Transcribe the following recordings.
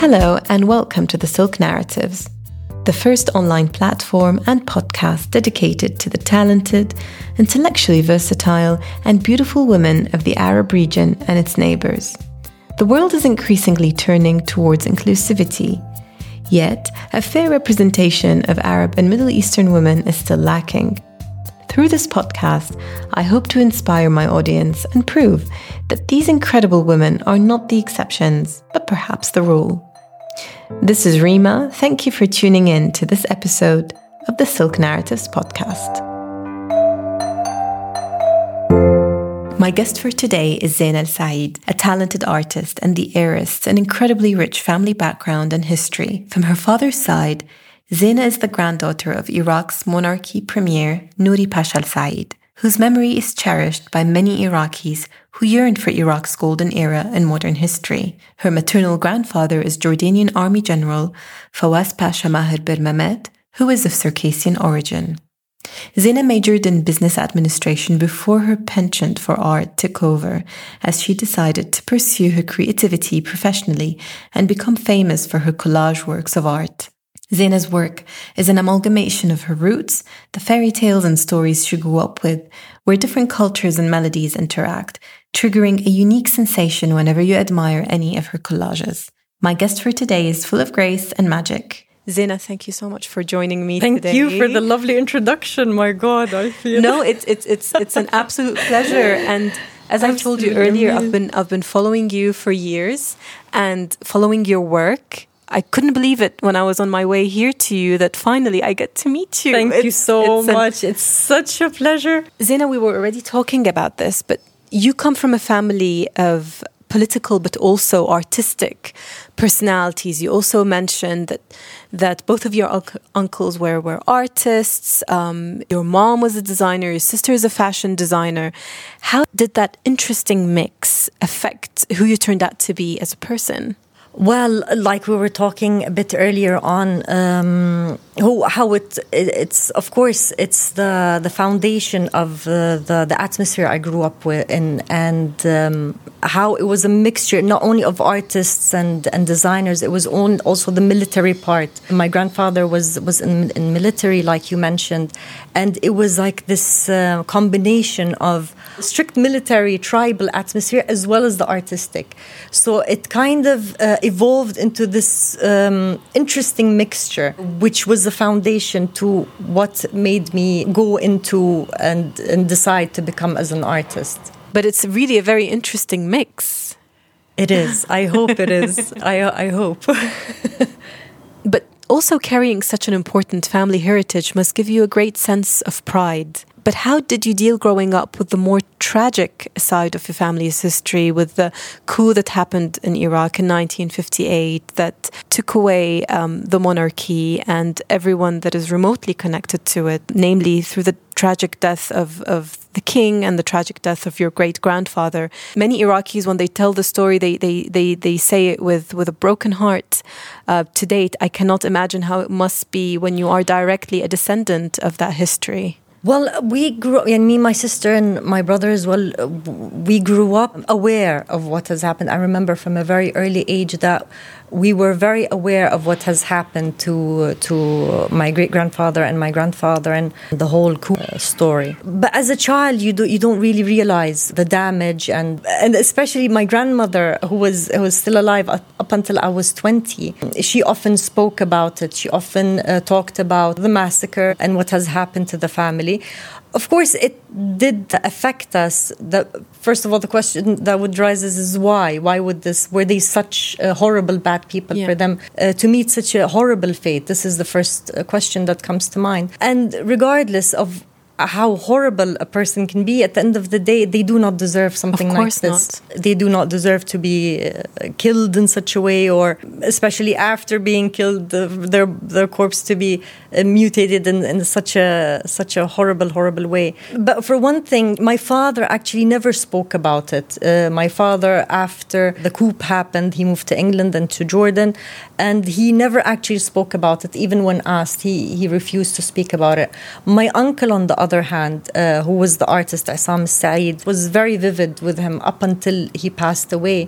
Hello, and welcome to the Silk Narratives, the first online platform and podcast dedicated to the talented, intellectually versatile, and beautiful women of the Arab region and its neighbors. The world is increasingly turning towards inclusivity, yet, a fair representation of Arab and Middle Eastern women is still lacking. Through this podcast, I hope to inspire my audience and prove that these incredible women are not the exceptions, but perhaps the rule. This is Rima. Thank you for tuning in to this episode of the Silk Narratives podcast. My guest for today is Zaina El Said, a talented artist and the heiress an incredibly rich family background and history. From her father's side, Zaina is the granddaughter of Iraq's monarchy premier, Nouri Pasha Al Said, whose memory is cherished by many Iraqis who yearned for Iraq's golden era in modern history. Her maternal grandfather is Jordanian Army General Fawaz Pasha Maher Bir Mehmet, who is of Circassian origin. Zaina majored in business administration before her penchant for art took over, as she decided to pursue her creativity professionally and become famous for her collage works of art. Zaina's work is an amalgamation of her roots, the fairy tales and stories she grew up with, where different cultures and melodies interact, triggering a unique sensation whenever you admire any of her collages. My guest for today is full of grace and magic. Zaina, thank you so much for joining me thank today. you for the lovely introduction. My God, I feel no, it's it's it's it's an absolute pleasure. And as I told you earlier, I've been I've been following you for years and following your work I couldn't believe it when I was on my way here to you that finally I get to meet you. Thank it's, you so it's much. An, it's such a pleasure. Zaina, we were already talking about this, but you come from a family of political but also artistic personalities. You also mentioned that that both of your uncles were were artists. Um, your mom was a designer. Your sister is a fashion designer. How did that interesting mix affect who you turned out to be as a person? Well, like we were talking a bit earlier on, um, who, how it, it's of course it's the the foundation of uh, the the atmosphere I grew up with in, and um, how it was a mixture not only of artists and and designers. It was on, also the military part. My grandfather was was in, in military, like you mentioned, and it was like this uh, combination of strict military tribal atmosphere as well as the artistic. So it kind of uh, evolved into this um, interesting mixture, which was the foundation to what made me go into and, and decide to become as an artist. But it's really a very interesting mix. It is. I hope it is. I, I hope. also carrying such an important family heritage must give you a great sense of pride. But how did you deal growing up with the more tragic side of your family's history, with the coup that happened in Iraq in 1958 that took away um, the monarchy and everyone that is remotely connected to it, namely through the tragic death of, of the king and the tragic death of your great grandfather. Many Iraqis, when they tell the story, they, they, they, they say it with, with a broken heart. Uh, to date, I cannot imagine how it must be when you are directly a descendant of that history. Well, we grew, and me, my sister, and my brother as well. We grew up aware of what has happened. I remember from a very early age that we were very aware of what has happened to to my great grandfather and my grandfather and the whole story. But as a child, you do you don't really realize the damage and and especially my grandmother who was who was still alive up until I was twenty. She often spoke about it. She often uh, talked about the massacre and what has happened to the family of course, it did affect us. The, first of all, the question that would rise is why? Why would this? Were they such uh, horrible, bad people yeah. for them uh, to meet such a horrible fate? This is the first uh, question that comes to mind. And regardless of how horrible a person can be at the end of the day they do not deserve something like this. not. they do not deserve to be uh, killed in such a way or especially after being killed uh, their their corpse to be uh, mutated in, in such a such a horrible horrible way. But for one thing my father actually never spoke about it. Uh, my father after the coup happened he moved to England and to Jordan and he never actually spoke about it even when asked. He he refused to speak about it. My uncle on the other other hand, uh, who was the artist Issam Said, was very vivid with him up until he passed away.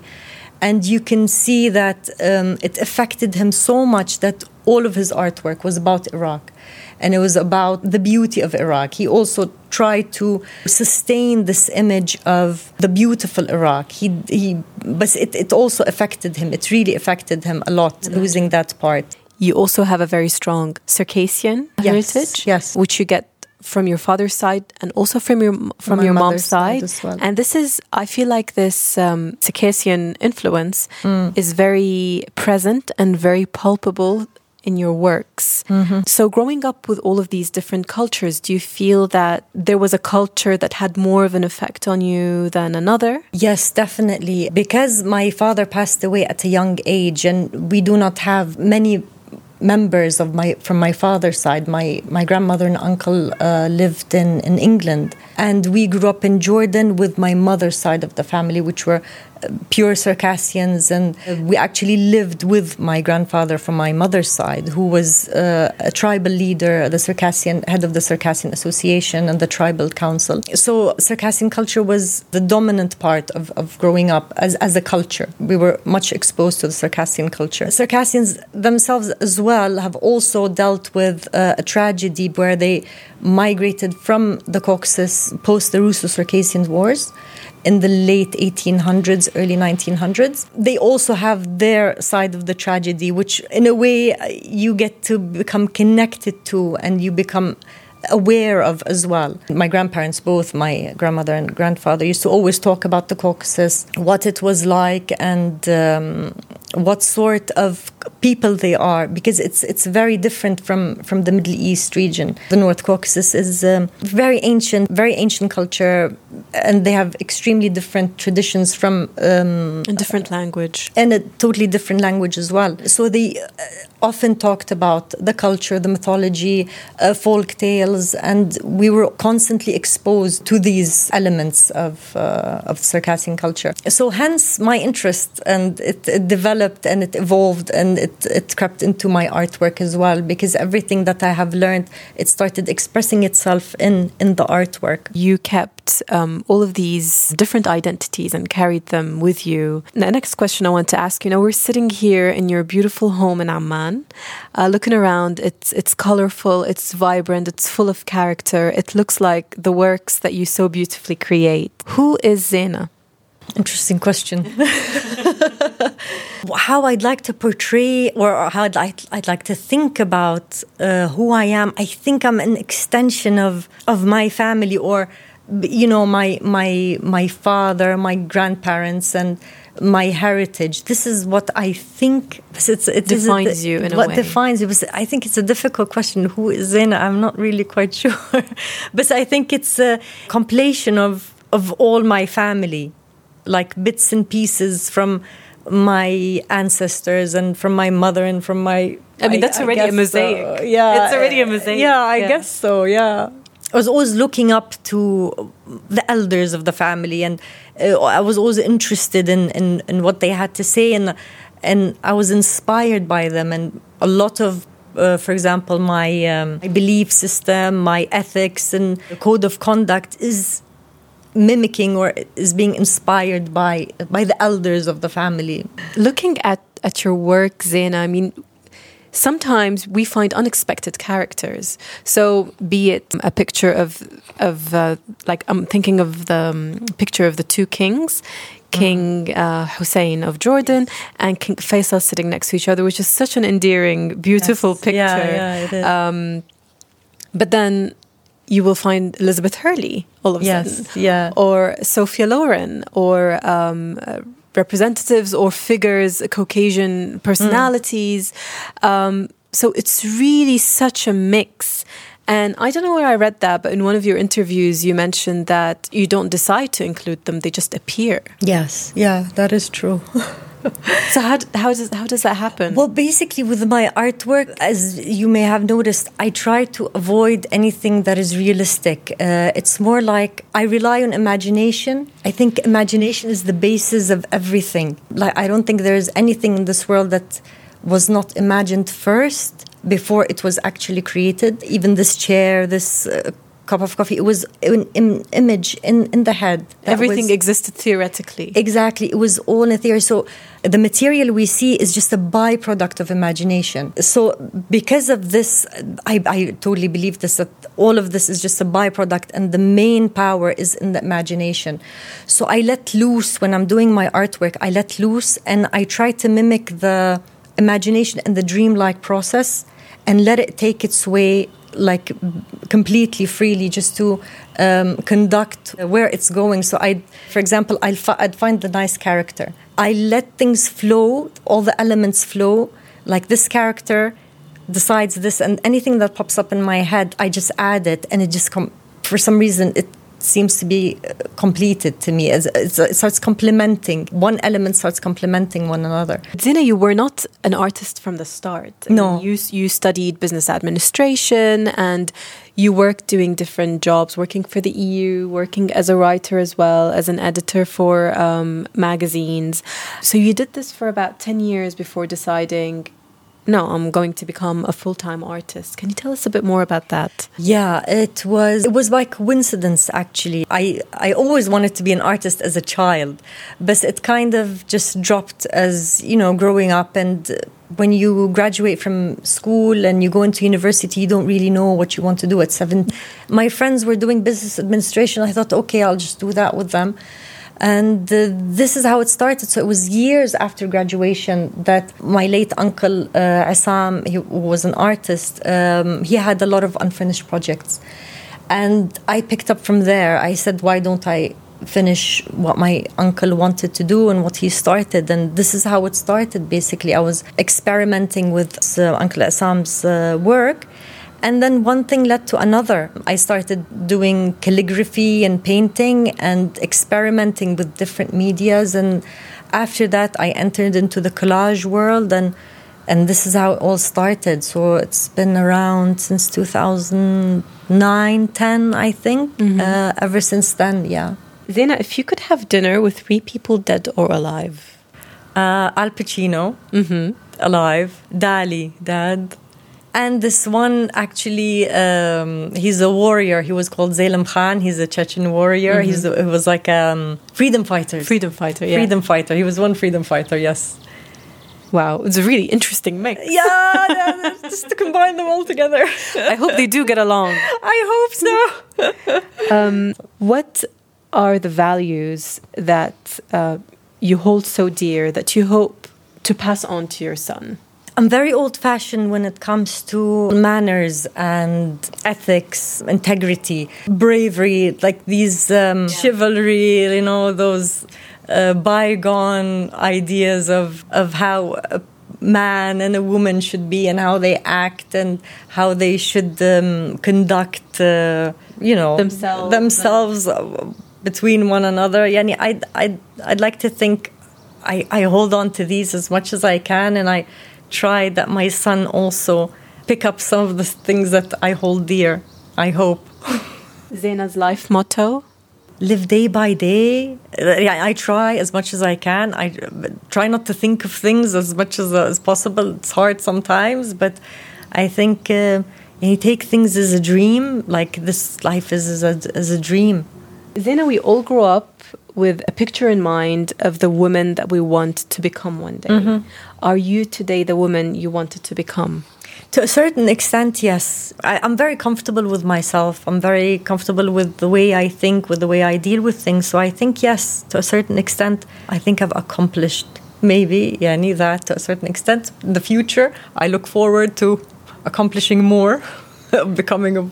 And you can see that um, it affected him so much that all of his artwork was about Iraq. And it was about the beauty of Iraq. He also tried to sustain this image of the beautiful Iraq. He, he, but it, it also affected him. It really affected him a lot, losing that part. You also have a very strong Circassian Yes, heritage, yes. which you get from your father's side and also from your from my your mom's side side. well. And this is, I feel like this um, Circassian influence Mm. is very present and very palpable in your works. Mm-hmm. So, growing up with all of these different cultures, do you feel that there was a culture that had more of an effect on you than another? Yes, definitely. Because my father passed away at a young age, and we do not have many members of my from my father's side. My my grandmother and uncle uh, lived in in England, and we grew up in Jordan with my mother's side of the family, which were pure Circassians, and we actually lived with my grandfather from my mother's side, who was uh, a tribal leader, the Circassian head of the Circassian Association and the tribal council. So Circassian culture was the dominant part of, of growing up as, as a culture. We were much exposed to the Circassian culture. Circassians themselves as well have also dealt with uh, a tragedy where they migrated from the Caucasus post the Russo-Circassian Wars in the late 1800s, early 1900s. They also have their side of the tragedy, which in a way uh, you get to become connected to and you become aware of as well. My grandparents, both my grandmother and grandfather, used to always talk about the Caucasus, what it was like, and um, what sort of people they are, because it's it's very different from from the Middle East region. The North Caucasus is um, very ancient, very ancient culture, and they have extremely different traditions from. Um, A different language. and a totally different language as well. So they uh, often talked about the culture, the mythology, uh, folk tales, and we were constantly exposed to these elements of uh, of Circassian culture. So hence my interest, and it, it developed and it evolved and it, it crept into my artwork as well because everything that I have learned, it started expressing itself in in the artwork. You kept um, all of these different identities and carried them with you. The next question I want to ask you now we're sitting here in your beautiful home in Amman, uh, looking around. It's it's colorful, it's vibrant, it's full of character. It looks like the works that you so beautifully create. Who is Zaina? Interesting question. how I'd like to portray, or how I'd like, I'd like to think about uh, who I am. I think I'm an extension of of my family, or you know, my my my father, my grandparents, and my heritage. This is what I think. It's, it Defines you in a what way. defines you. I think it's a difficult question. Who is Zaina? I'm not really quite sure, but I think it's a compilation of of all my family like bits and pieces from my ancestors and from my mother and from my I mean, that's already a mosaic. so. yeah It's already a mosaic. yeah i Yeah. guess so yeah i was always looking up to the elders of the family and uh, i was always interested in, in in what they had to say and and i was inspired by them and a lot of uh, for example, my, um, my belief system, my ethics, and code of conduct is mimicking or is being inspired by by the elders of the family. Looking at, at your work, Zaina, I mean, sometimes we find unexpected characters. So, be it a picture of of uh, like I'm thinking of the um, picture of the two kings. King uh, Hussein of Jordan and King Faisal sitting next to each other, which is such an endearing, beautiful Yes. picture. Yeah, yeah, it is. Um, but then you will find Elizabeth Hurley all of a Yes, sudden, yeah. or Sophia Loren, or um, uh, representatives or figures, Caucasian personalities. Um, so it's really such a mix. And I don't know where I read that, but in one of your interviews, you mentioned that you don't decide to include them; they just appear. Yes, yeah, that is true. So how how does how does that happen? Well, basically, with my artwork, as you may have noticed, I try to avoid anything that is realistic. Uh, it's more like I rely on imagination. I think imagination is the basis of everything. Like, I don't think there is anything in this world that was not imagined first before it was actually created. Even this chair, this. Uh, cup of coffee. It was an, an image in, in the head. Everything was, existed theoretically. Exactly. It was all in a theory. So the material we see is just a byproduct of imagination. So because of this, I, I totally believe this that all of this is just a byproduct and the main power is in the imagination. So I let loose when I'm doing my artwork, I let loose and I try to mimic the imagination and the dreamlike process and let it take its way like completely freely just to um, conduct where it's going. So i for example i would find the nice character. I let things flow all the elements flow. Like this character decides this and anything that pops up in my head i just add it and it just come for some reason it seems to be uh, completed to me. As it starts complementing one element starts complementing one another. Zaina, you were not an artist from the start. no, you you studied business administration and you worked doing different jobs, working for the EU, working as a writer as well as an editor for um, magazines. So you did this for about ten years before deciding no, I'm going to become a full time artist. Can you tell us a bit more about that? Yeah, it was it was by coincidence actually. I I always wanted to be an artist as a child, but it kind of just dropped as you know growing up and. When you graduate from school and you go into university, you don't really know what you want to do at seven. My friends were doing business administration. I thought, okay, I'll just do that with them and uh, this is how it started. So it was years after graduation that my late uncle uh, he was an artist. Um, he had a lot of unfinished projects, and I picked up from there. I said, why don't I finish what my uncle wanted to do and what he started and this is how it started basically i was experimenting with uh, uncle Issam's uh, work and then one thing led to another. I started doing calligraphy and painting and experimenting with different medias. And after that, I entered into the collage world and and this is how it all started. So it's been around since 2009, 10, I think. Mm-hmm. Uh, ever since then, yeah. Zaina, if you could have dinner with three people dead or alive, uh, Al Pacino, mm-hmm. alive, Dali, dead, and this one actually um, he's a warrior he was called Zelimkhan he's a Chechen warrior mm-hmm. he's he was like a um, freedom fighter freedom fighter yeah. freedom fighter he was one freedom fighter yes Wow, it's a really interesting mix. Yeah, just to combine them all together. I hope they do get along. I hope so. um, what are the values that uh, you hold so dear that you hope to pass on to your son? I'm very old fashioned when it comes to manners and ethics, integrity, bravery, like these um, yeah. chivalry, you know, those uh, bygone ideas of, of how a man and a woman should be and how they act and how they should um, conduct, uh, you know, themselves, themselves uh, between one another. Yani, I'd, I'd, I'd like to think I, I hold on to these as much as I can and I try that my son also pick up some of the things that I hold dear. I hope. Zaina's life motto? Live day by day. I, try as much as I can. I try not to think of things as much as, uh, as possible. It's hard sometimes, but I think uh, you take things as a dream, like this life is as a, as a dream. Zaina, we all grow up with a picture in mind of the woman that we want to become one day. Mm-hmm. Are you today the woman you wanted to become? To a certain extent, yes. I, am very comfortable with myself. I'm very comfortable with the way I think, with the way I deal with things. So I think, yes, to a certain extent, I think I've accomplished maybe, yeah, need that to a certain extent. In the future, I look forward to accomplishing more, becoming a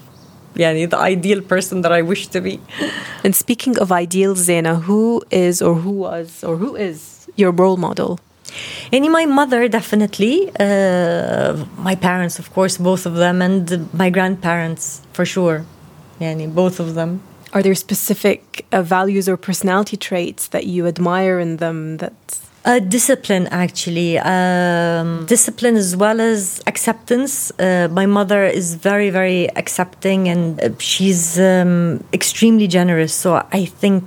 yeah, the ideal person that I wish to be. And speaking of ideal, Zaina, who is or who was or who is your role model? Any, my mother, definitely. Uh, my parents, of course, both of them, and my grandparents, for sure. Yeah, both of them. Are there specific uh, values or personality traits that you admire in them that discipline, actually. Um, discipline as well as acceptance. Uh, my mother is very, very accepting and uh, she's um, extremely generous. So I think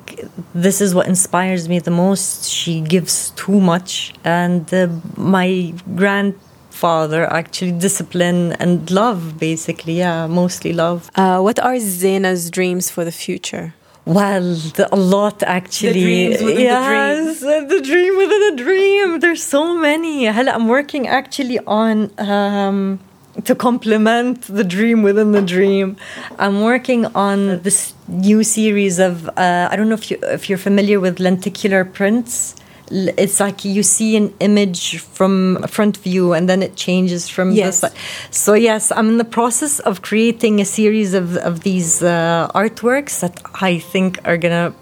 this is what inspires me the most. She gives too much. And uh, my grand father, actually, discipline and love, basically. Yeah, mostly love. Uh, what are Zaina's dreams for the future? Well, the, a lot actually. The dreams within yes, the dream. the dream within a dream. There's so many. I'm working actually on. Um, to complement the dream within the dream, I'm working on this new series of. Uh, I don't know if you if you're familiar with lenticular prints it's like you see an image from a front view and then it changes from yes. the side. So yes, I'm in the process of creating a series of, of these uh, artworks that I think are gonna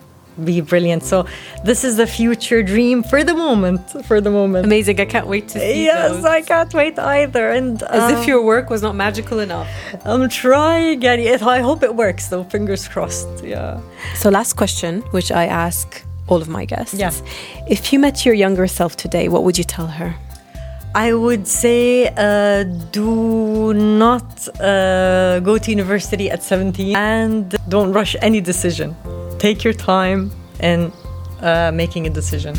be brilliant. So this is the future dream for the moment. For the moment. Amazing! I can't wait to see. Yes, those. I can't wait either. And as if your work was not magical enough. I'm trying. I hope it works, though. Fingers crossed. Yeah. So last question, which I ask all of my guests. Yeah. If you met your younger self today, what would you tell her? I would say uh, do not uh, go to university at 17 and don't rush any decision. Take your time in uh, making a decision.